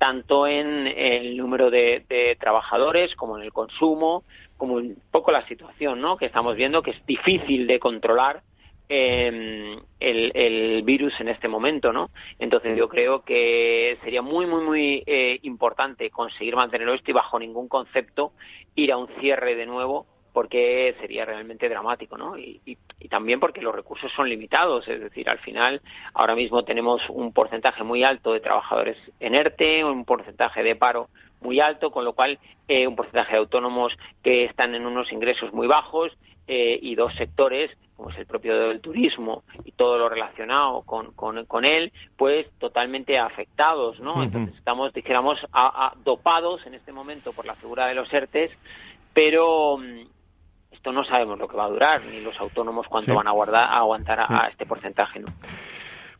tanto en el número de, trabajadores como en el consumo, como un poco la situación ¿no? que estamos viendo, que es difícil de controlar em, el, virus en este momento, ¿no? Entonces yo creo que sería muy, muy, muy eh, importante conseguir mantenerlo esto y bajo ningún concepto ir a un cierre de nuevo porque sería realmente dramático, ¿no? Y, también porque los recursos son limitados, es decir, al final ahora mismo tenemos un porcentaje muy alto de trabajadores en ERTE, un porcentaje de paro muy alto, con lo cual eh, un porcentaje de autónomos que están en unos ingresos muy bajos eh, y dos sectores como es el propio del turismo y todo lo relacionado con, con, él, pues totalmente afectados, ¿no? Entonces estamos, dijéramos, dopados en este momento por la figura de los ERTES, pero mm, esto no sabemos lo que va a durar, ni los autónomos cuánto van a, guardar, a aguantar a, este porcentaje. ¿no?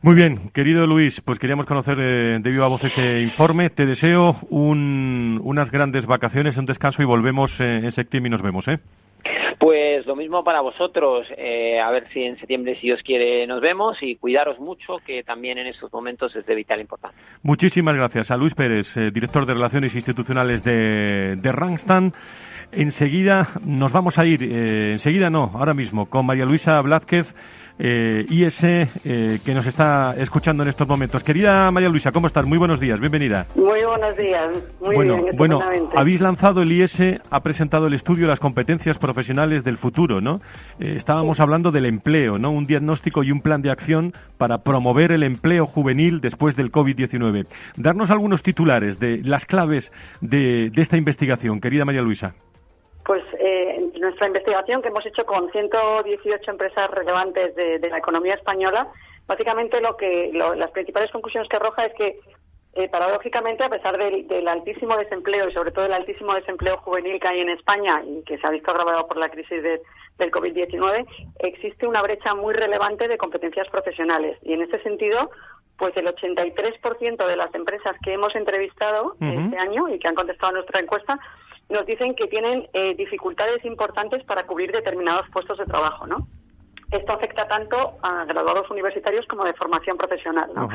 Muy bien, querido Luis, pues queríamos conocer eh, de viva voz ese informe. Te deseo unas grandes vacaciones, un descanso y volvemos eh, en septiembre y nos vemos, ¿eh? Pues lo mismo para vosotros. Eh, a ver si en septiembre, si Dios quiere, nos vemos y cuidaros mucho, que también en estos momentos es de vital importancia. Muchísimas gracias a Luis Pérez, director de Relaciones Institucionales de, de Rangstan. Enseguida nos vamos a ir, eh, enseguida no, ahora mismo, con María Luisa Blázquez, eh, IS, eh, que nos está escuchando en estos momentos. Querida María Luisa, ¿cómo estás? Muy buenos días, bienvenida. Muy buenos días, muy bueno, bien. Bueno, habéis lanzado el IS, ha presentado el estudio las competencias profesionales del futuro, ¿no? Eh, estábamos hablando del empleo, ¿no? Un diagnóstico y un plan de acción para promover el empleo juvenil después del COVID-19. Darnos algunos titulares de las claves de, de esta investigación, querida María Luisa. Pues eh, nuestra investigación que hemos hecho con 118 empresas relevantes de, la economía española, básicamente lo que las principales conclusiones que arroja es que eh, paradójicamente, a pesar del, altísimo desempleo y sobre todo el altísimo desempleo juvenil que hay en España y que se ha visto agravado por la crisis del COVID-19, existe una brecha muy relevante de competencias profesionales. Y en ese sentido, pues el 83% de las empresas que hemos entrevistado este año y que han contestado a nuestra encuesta nos dicen que tienen eh, dificultades importantes para cubrir determinados puestos de trabajo, ¿no? Esto afecta tanto a graduados universitarios como de formación profesional, ¿no?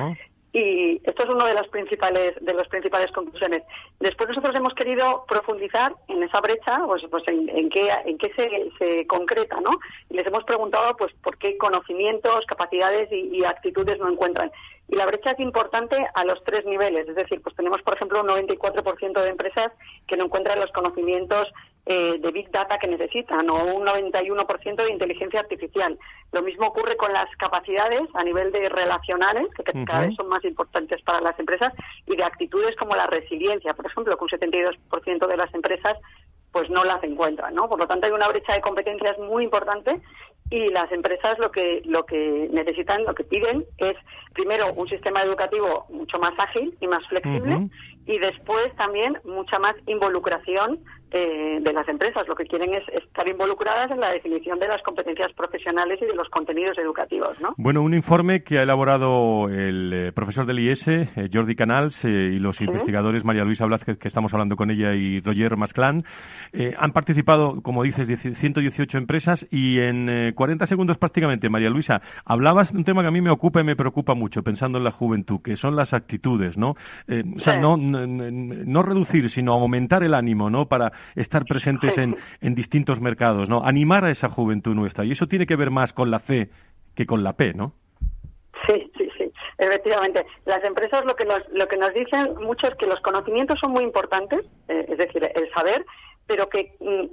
Y esto es una de las principales de las principales conclusiones. Después nosotros hemos querido profundizar en esa brecha, pues, pues en, qué en qué se, se, concreta, ¿no? Y les hemos preguntado, pues, por qué conocimientos, capacidades y, actitudes no encuentran. Y la brecha es importante a los tres niveles. Es decir, pues tenemos, por ejemplo, un 94% de empresas que no encuentran los conocimientos eh, de Big Data que necesitan o un 91% de inteligencia artificial. Lo mismo ocurre con las capacidades a nivel de relacionales, que cada vez son más importantes para las empresas, y de actitudes como la resiliencia, por ejemplo, que un 72% de las empresas pues no las encuentran, ¿no? Por lo tanto, hay una brecha de competencias muy importante y las empresas lo que lo que necesitan, lo que piden es primero un sistema educativo mucho más ágil y más flexible y después también mucha más involucración eh, de las empresas. Lo que quieren es estar involucradas en la definición de las competencias profesionales y de los contenidos educativos. ¿no? Bueno, un informe que ha elaborado el eh, profesor del IES, eh, Jordi Canals, y los investigadores María Luisa Blázquez, que estamos hablando con ella, y Roger Masclán, han participado, como dices, 118 empresas y en 40 segundos prácticamente, María Luisa, hablabas de un tema que a mí me ocupa y me preocupa mucho, pensando en la juventud, que son las actitudes, ¿no? o sea, no, no, no reducir, sino aumentar el ánimo, ¿no? Para estar presentes en, en distintos mercados, ¿no? Animar a esa juventud nuestra. Y eso tiene que ver más con la C que con la P, ¿no? Sí, sí, sí, efectivamente. Las empresas lo que nos, lo que nos dicen mucho es que los conocimientos son muy importantes, eh, es decir, el saber, pero que mm,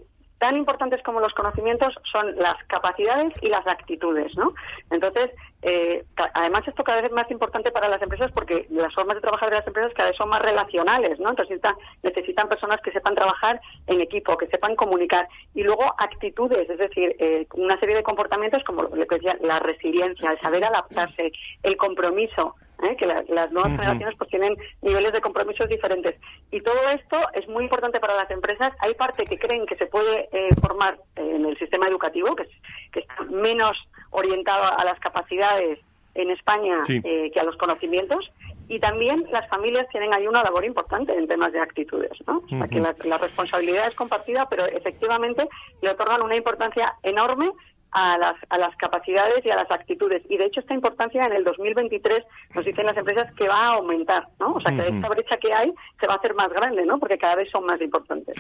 tan importantes como los conocimientos son las capacidades y las actitudes, ¿no? Entonces, eh, además esto cada vez es más importante para las empresas porque las formas de trabajar de las empresas cada vez son más relacionales, ¿no? Entonces necesitan, personas que sepan trabajar en equipo, que sepan comunicar y luego actitudes, es decir, eh, una serie de comportamientos como lo que decía, la resiliencia, el saber adaptarse, el compromiso, ¿eh? que las nuevas generaciones pues tienen niveles de compromisos diferentes. Y todo esto es muy importante para las empresas. Hay parte que creen que se puede eh, formar en el sistema educativo, que, que está menos orientado a las capacidades en España eh, que a los conocimientos. Y también las familias tienen ahí una labor importante en temas de actitudes, ¿no? O sea, que la, la responsabilidad es compartida, pero efectivamente le otorgan una importancia enorme a las, a las capacidades y a las actitudes. Y de hecho esta importancia en el 2023 nos dicen las empresas que va a aumentar, ¿no? O sea que esta brecha que hay se va a hacer más grande, ¿no? Porque cada vez son más importantes.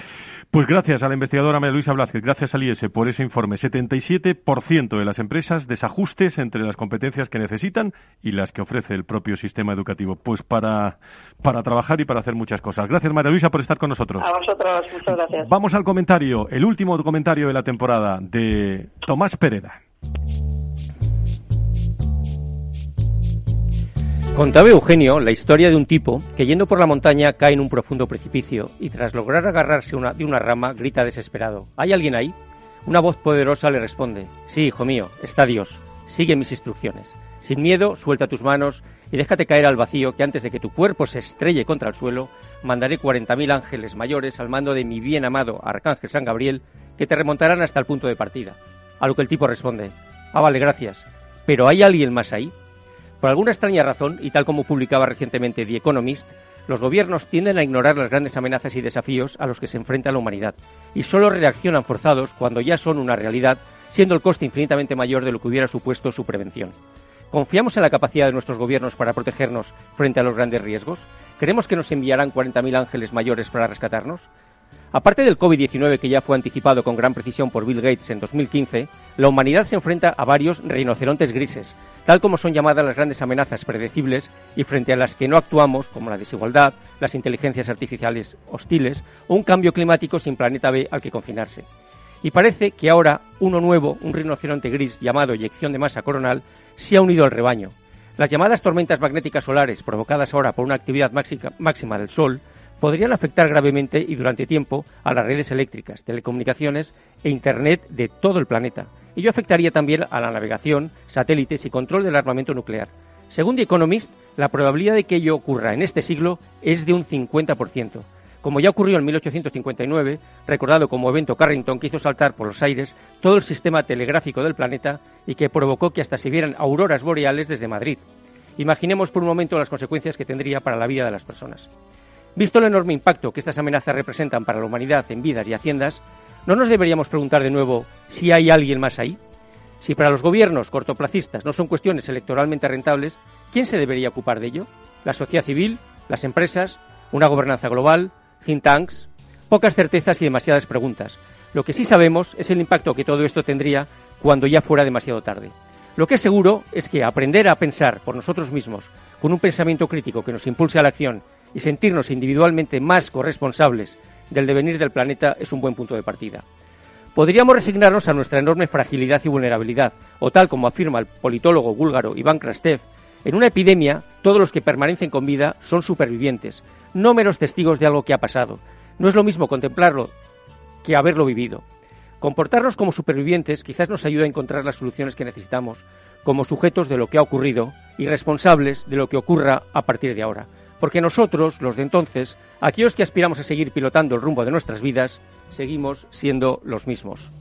Pues gracias a la investigadora María Luisa Blázquez, gracias al IES por ese informe. 77% de las empresas desajustes entre las competencias que necesitan y las que ofrece el propio sistema educativo. Pues para, para trabajar y para hacer muchas cosas. Gracias María Luisa por estar con nosotros. A vosotros, muchas gracias. Vamos al comentario, el último comentario de la temporada de Tomás Contaba Eugenio la historia de un tipo que yendo por la montaña cae en un profundo precipicio y tras lograr agarrarse de una rama grita desesperado. ¿Hay alguien ahí? Una voz poderosa le responde. Sí, hijo mío, está Dios. Sigue mis instrucciones. Sin miedo, suelta tus manos y déjate caer al vacío que antes de que tu cuerpo se estrelle contra el suelo, mandaré cuarenta mil ángeles mayores al mando de mi bien amado Arcángel San Gabriel que te remontarán hasta el punto de partida. A lo que el tipo responde, ah, vale, gracias, pero ¿hay alguien más ahí? Por alguna extraña razón, y tal como publicaba recientemente The Economist, los gobiernos tienden a ignorar las grandes amenazas y desafíos a los que se enfrenta la humanidad, y solo reaccionan forzados cuando ya son una realidad, siendo el coste infinitamente mayor de lo que hubiera supuesto su prevención. ¿Confiamos en la capacidad de nuestros gobiernos para protegernos frente a los grandes riesgos? ¿Creemos que nos enviarán 40.000 ángeles mayores para rescatarnos? Aparte del COVID-19 que ya fue anticipado con gran precisión por Bill Gates en 2015, la humanidad se enfrenta a varios rinocerontes grises, tal como son llamadas las grandes amenazas predecibles y frente a las que no actuamos, como la desigualdad, las inteligencias artificiales hostiles o un cambio climático sin planeta B al que confinarse. Y parece que ahora uno nuevo, un rinoceronte gris llamado eyección de masa coronal, se ha unido al rebaño. Las llamadas tormentas magnéticas solares provocadas ahora por una actividad máxima del Sol podrían afectar gravemente y durante tiempo a las redes eléctricas, telecomunicaciones e Internet de todo el planeta. Ello afectaría también a la navegación, satélites y control del armamento nuclear. Según The Economist, la probabilidad de que ello ocurra en este siglo es de un 50%. Como ya ocurrió en 1859, recordado como evento Carrington que hizo saltar por los aires todo el sistema telegráfico del planeta y que provocó que hasta se vieran auroras boreales desde Madrid. Imaginemos por un momento las consecuencias que tendría para la vida de las personas. Visto el enorme impacto que estas amenazas representan para la humanidad en vidas y haciendas, ¿no nos deberíamos preguntar de nuevo si hay alguien más ahí? Si para los gobiernos cortoplacistas no son cuestiones electoralmente rentables, ¿quién se debería ocupar de ello? ¿La sociedad civil? ¿Las empresas? ¿Una gobernanza global? ¿Think tanks? Pocas certezas y demasiadas preguntas. Lo que sí sabemos es el impacto que todo esto tendría cuando ya fuera demasiado tarde. Lo que es seguro es que aprender a pensar por nosotros mismos, con un pensamiento crítico que nos impulse a la acción y sentirnos individualmente más corresponsables del devenir del planeta es un buen punto de partida. Podríamos resignarnos a nuestra enorme fragilidad y vulnerabilidad, o tal como afirma el politólogo búlgaro Iván Krastev, en una epidemia todos los que permanecen con vida son supervivientes, no meros testigos de algo que ha pasado. No es lo mismo contemplarlo que haberlo vivido. Comportarnos como supervivientes quizás nos ayude a encontrar las soluciones que necesitamos, como sujetos de lo que ha ocurrido y responsables de lo que ocurra a partir de ahora. Porque nosotros, los de entonces, aquellos que aspiramos a seguir pilotando el rumbo de nuestras vidas, seguimos siendo los mismos.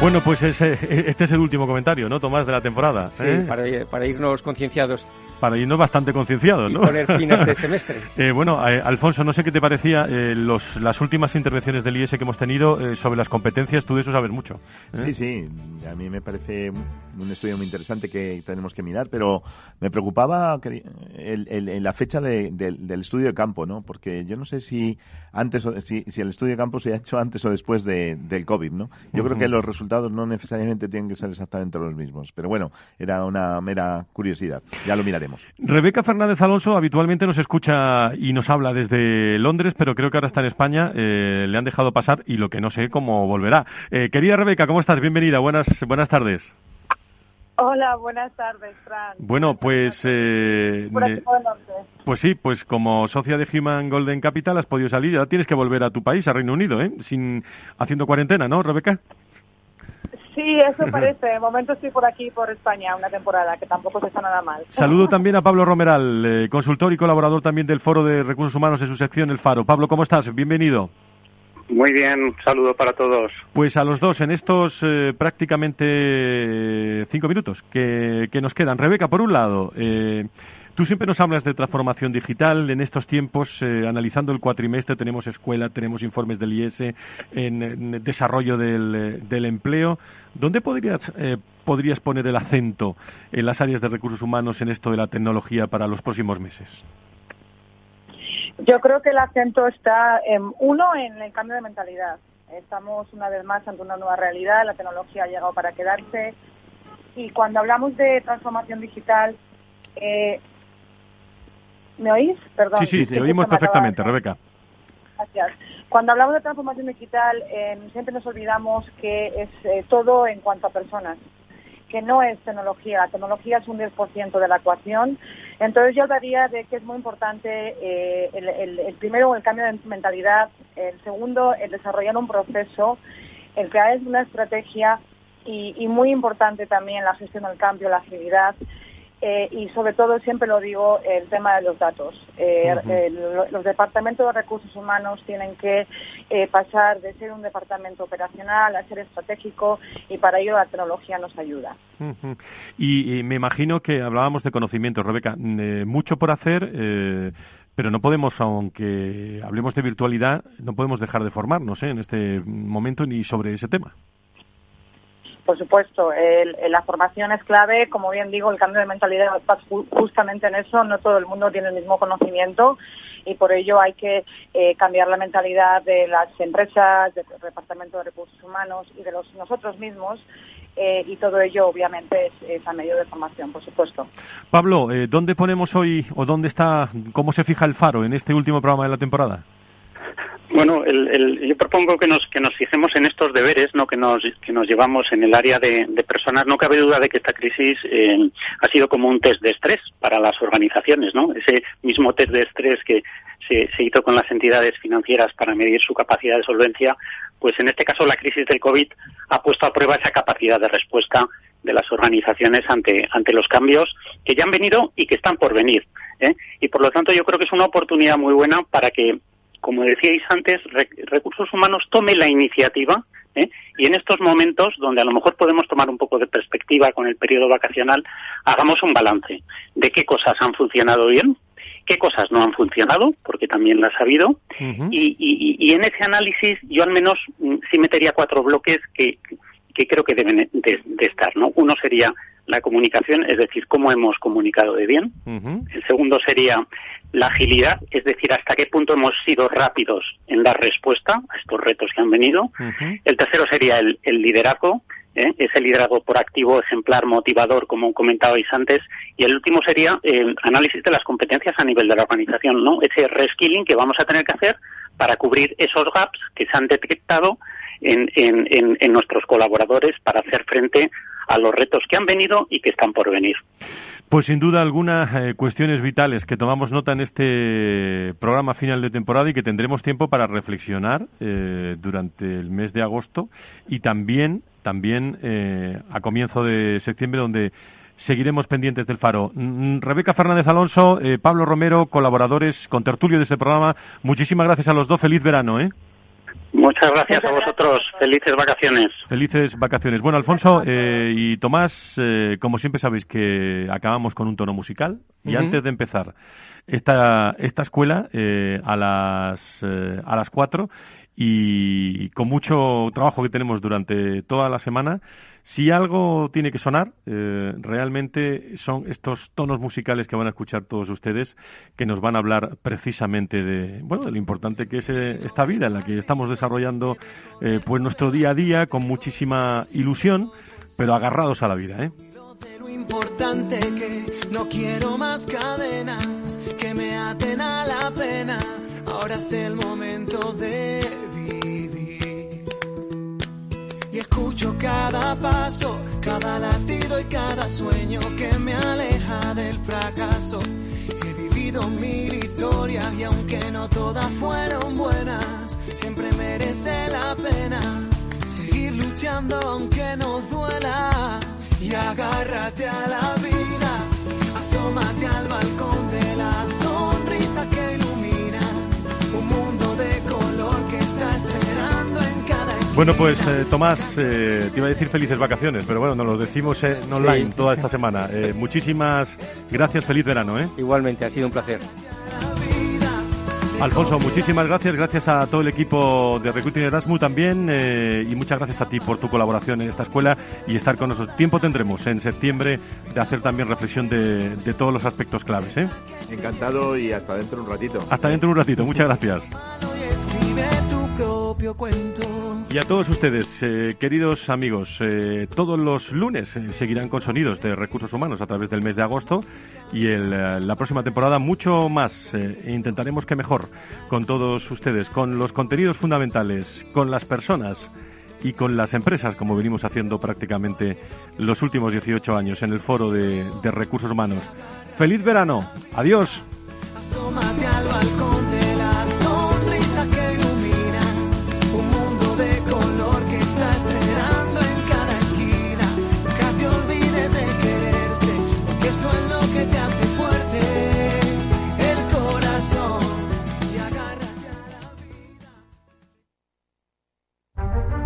Bueno, pues ese, este es el último comentario, ¿no, Tomás, de la temporada? Sí, ¿eh? para, para irnos concienciados para irnos bastante concienciados, ¿no? Y poner fin a este semestre. eh, bueno, eh, Alfonso, no sé qué te parecía eh, los, las últimas intervenciones del IES que hemos tenido eh, sobre las competencias. Tú de eso sabes mucho. ¿eh? Sí, sí. A mí me parece un estudio muy interesante que tenemos que mirar, pero me preocupaba que el, el, el, la fecha de, del, del estudio de campo, ¿no? Porque yo no sé si antes o, si, si, el estudio de campo se ha hecho antes o después de, del COVID, ¿no? Yo uh -huh. creo que los resultados no necesariamente tienen que ser exactamente los mismos. Pero bueno, era una mera curiosidad. Ya lo miraremos. Rebeca Fernández Alonso habitualmente nos escucha y nos habla desde Londres, pero creo que ahora está en España. Eh, le han dejado pasar y lo que no sé cómo volverá. Eh, querida Rebeca, ¿cómo estás? Bienvenida. Buenas, buenas tardes. Hola, buenas tardes, Fran. Bueno, pues... Eh, pues sí, pues como socia de Human Golden Capital has podido salir. Ya tienes que volver a tu país, a Reino Unido, ¿eh? Sin, haciendo cuarentena, ¿no, Rebeca? Sí, eso parece. De momento estoy por aquí, por España, una temporada, que tampoco se está nada mal. Saludo también a Pablo Romeral, eh, consultor y colaborador también del Foro de Recursos Humanos en su sección El Faro. Pablo, ¿cómo estás? Bienvenido. Muy bien, un saludo para todos. Pues a los dos, en estos eh, prácticamente cinco minutos que, que, nos quedan. Rebeca, por un lado, eh, Tú siempre nos hablas de transformación digital. En estos tiempos, eh, analizando el cuatrimestre, tenemos escuela, tenemos informes del IES en, en desarrollo del, del, empleo. ¿Dónde podrías, eh, podrías poner el acento en las áreas de recursos humanos en esto de la tecnología para los próximos meses? Yo creo que el acento está, en, uno, en el cambio de mentalidad. Estamos una vez más ante una nueva realidad, la tecnología ha llegado para quedarse y cuando hablamos de transformación digital, eh, ¿Me oís? Perdón. Sí, sí, te oímos perfectamente, Rebeca. Gracias. Cuando hablamos de transformación digital, eh, siempre nos olvidamos que es eh, todo en cuanto a personas, que no es tecnología. La tecnología es un 10% de la ecuación. Entonces yo hablaría de que es muy importante eh, el, el, el, primero, el cambio de mentalidad, el segundo, el desarrollar un proceso, el crear una estrategia y, y muy importante también la gestión del cambio, la agilidad. Eh, y sobre todo, siempre lo digo, el tema de los datos. Eh, uh -huh. los departamentos de recursos humanos tienen que eh, pasar de ser un departamento operacional a ser estratégico y para ello la tecnología nos ayuda. Uh -huh. y, y, me imagino que hablábamos de conocimientos, Rebeca. mucho por hacer. pero no podemos, aunque hablemos de virtualidad, no podemos dejar de formarnos en este momento ni sobre ese tema. Por supuesto, el, la formación es clave, como bien digo, el cambio de mentalidad está justamente en eso, no todo el mundo tiene el mismo conocimiento y por ello hay que eh, cambiar la mentalidad de las empresas, del Departamento de Recursos Humanos y de los, nosotros mismos eh, y todo ello obviamente es, a medio de formación, por supuesto. Pablo, eh, ¿dónde ponemos hoy o dónde está, cómo se fija el faro en este último programa de la temporada? Bueno, el, el, yo propongo que nos que nos fijemos en estos deberes, no que nos que nos llevamos en el área de, de personas. No cabe duda de que esta crisis eh, ha sido como un test de estrés para las organizaciones, ¿no? Ese mismo test de estrés que se, se hizo con las entidades financieras para medir su capacidad de solvencia, pues en este caso la crisis del COVID ha puesto a prueba esa capacidad de respuesta de las organizaciones ante ante los cambios que ya han venido y que están por venir. ¿eh? Y por lo tanto yo creo que es una oportunidad muy buena para que como decíais antes, recursos humanos tome la iniciativa ¿eh? y en estos momentos, donde a lo mejor podemos tomar un poco de perspectiva con el periodo vacacional, hagamos un balance de qué cosas han funcionado bien, qué cosas no han funcionado, porque también las ha habido, uh -huh. y, y, y, en ese análisis yo al menos sí metería cuatro bloques que, que creo que deben de, de estar. ¿no? Uno sería la comunicación, es decir, cómo hemos comunicado de bien. Uh -huh. El segundo sería la agilidad, es decir, hasta qué punto hemos sido rápidos en dar respuesta a estos retos que han venido. Uh -huh. El tercero sería el, el liderazgo, ¿eh? ese liderazgo proactivo, ejemplar, motivador, como comentabais antes. Y el último sería el análisis de las competencias a nivel de la organización, ¿no? Ese reskilling que vamos a tener que hacer para cubrir esos gaps que se han detectado en, en, en nuestros colaboradores para hacer frente a los retos que han venido y que están por venir. Pues sin duda algunas eh, cuestiones vitales que tomamos nota en este programa final de temporada y que tendremos tiempo para reflexionar eh, durante el mes de agosto y también, también eh, a comienzo de septiembre donde seguiremos pendientes del faro. Mm, mm, Rebeca Fernández Alonso, Pablo Romero, colaboradores con tertulio de este programa, muchísimas gracias a los dos. Feliz verano, ¿eh? Muchas gracias a vosotros. Felices vacaciones. Felices vacaciones. Bueno, Alfonso eh, y Tomás, eh, como siempre sabéis que acabamos con un tono musical. Y antes de empezar esta, esta escuela eh, a las a las cuatro y con mucho trabajo que tenemos durante toda la semana, si algo tiene que sonar, eh, realmente son estos tonos musicales que van a escuchar todos ustedes, que nos van a hablar precisamente de, bueno, de lo importante que es eh, esta vida en la que estamos desarrollando, eh, pues nuestro día a día con muchísima ilusión, pero agarrados a la vida, ¿eh? Lo importante que no quiero más cadenas que me aten a la pena. Ahora es el momento de escucho cada paso, cada latido y cada sueño que me aleja del fracaso. He vivido mil historias y aunque no todas fueron buenas, siempre merece la pena seguir luchando aunque no duela. Y agárrate a la vida, asómate al balcón de las sonrisas que Bueno, pues eh, Tomás, eh, te iba a decir felices vacaciones, pero bueno, nos lo decimos en online toda esta semana. Eh, muchísimas gracias, feliz verano. ¿eh? Igualmente, ha sido un placer. Alfonso, muchísimas gracias, gracias a todo el equipo de Recruiting Erasmus también y muchas gracias a ti por tu colaboración en esta escuela y estar con nosotros. Tiempo tendremos en septiembre de hacer también reflexión de, de todos los aspectos claves. ¿eh? Encantado y hasta dentro de un ratito. Hasta dentro de un ratito, muchas gracias. Y a todos ustedes, eh, queridos amigos, eh, todos los lunes eh, seguirán con sonidos de recursos humanos a través del mes de agosto y el, la próxima temporada mucho más. intentaremos que mejor con todos ustedes, con los contenidos fundamentales, con las personas y con las empresas, como venimos haciendo prácticamente los últimos 18 años en el foro de, de recursos humanos. ¡Feliz verano! ¡Adiós!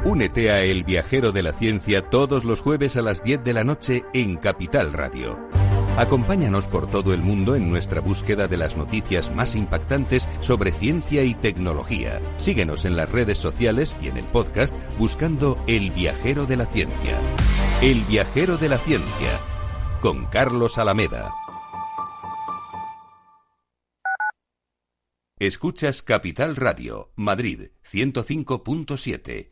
Únete a El Viajero de la Ciencia todos los jueves a las 10 de la noche en Capital Radio. Acompáñanos por todo el mundo en nuestra búsqueda de las noticias más impactantes sobre ciencia y tecnología. Síguenos en las redes sociales y en el podcast buscando El Viajero de la Ciencia. El Viajero de la Ciencia, con Carlos Alameda. Escuchas Capital Radio, Madrid 105.7,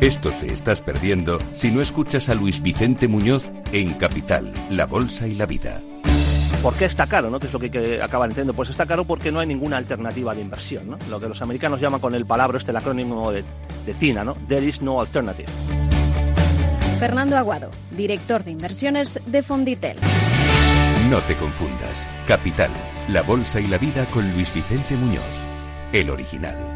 Esto te estás perdiendo si no escuchas a Luis Vicente Muñoz en Capital, La Bolsa y la Vida. ¿Por qué está caro? ¿no? ¿Qué es lo que, que acaban entendiendo? Pues está caro porque no hay ninguna alternativa de inversión. ¿no? Lo que los americanos llaman con el palabra, este el acrónimo de, de TINA, ¿no? There is no alternative. Fernando Aguado, director de inversiones de Fonditel. No te confundas. Capital, la bolsa y la vida con Luis Vicente Muñoz, el original.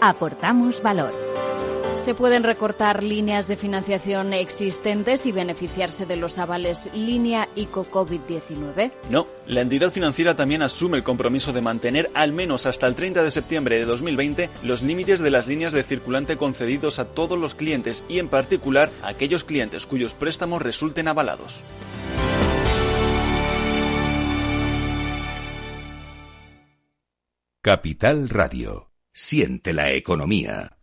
Aportamos valor. ¿Se pueden recortar líneas de financiación existentes y beneficiarse de los avales línea ICO COVID-19? No, la entidad financiera también asume el compromiso de mantener al menos hasta el 30 de septiembre de 2020 los límites de las líneas de circulante concedidos a todos los clientes y en particular a aquellos clientes cuyos préstamos resulten avalados. Capital Radio. Siente la economía.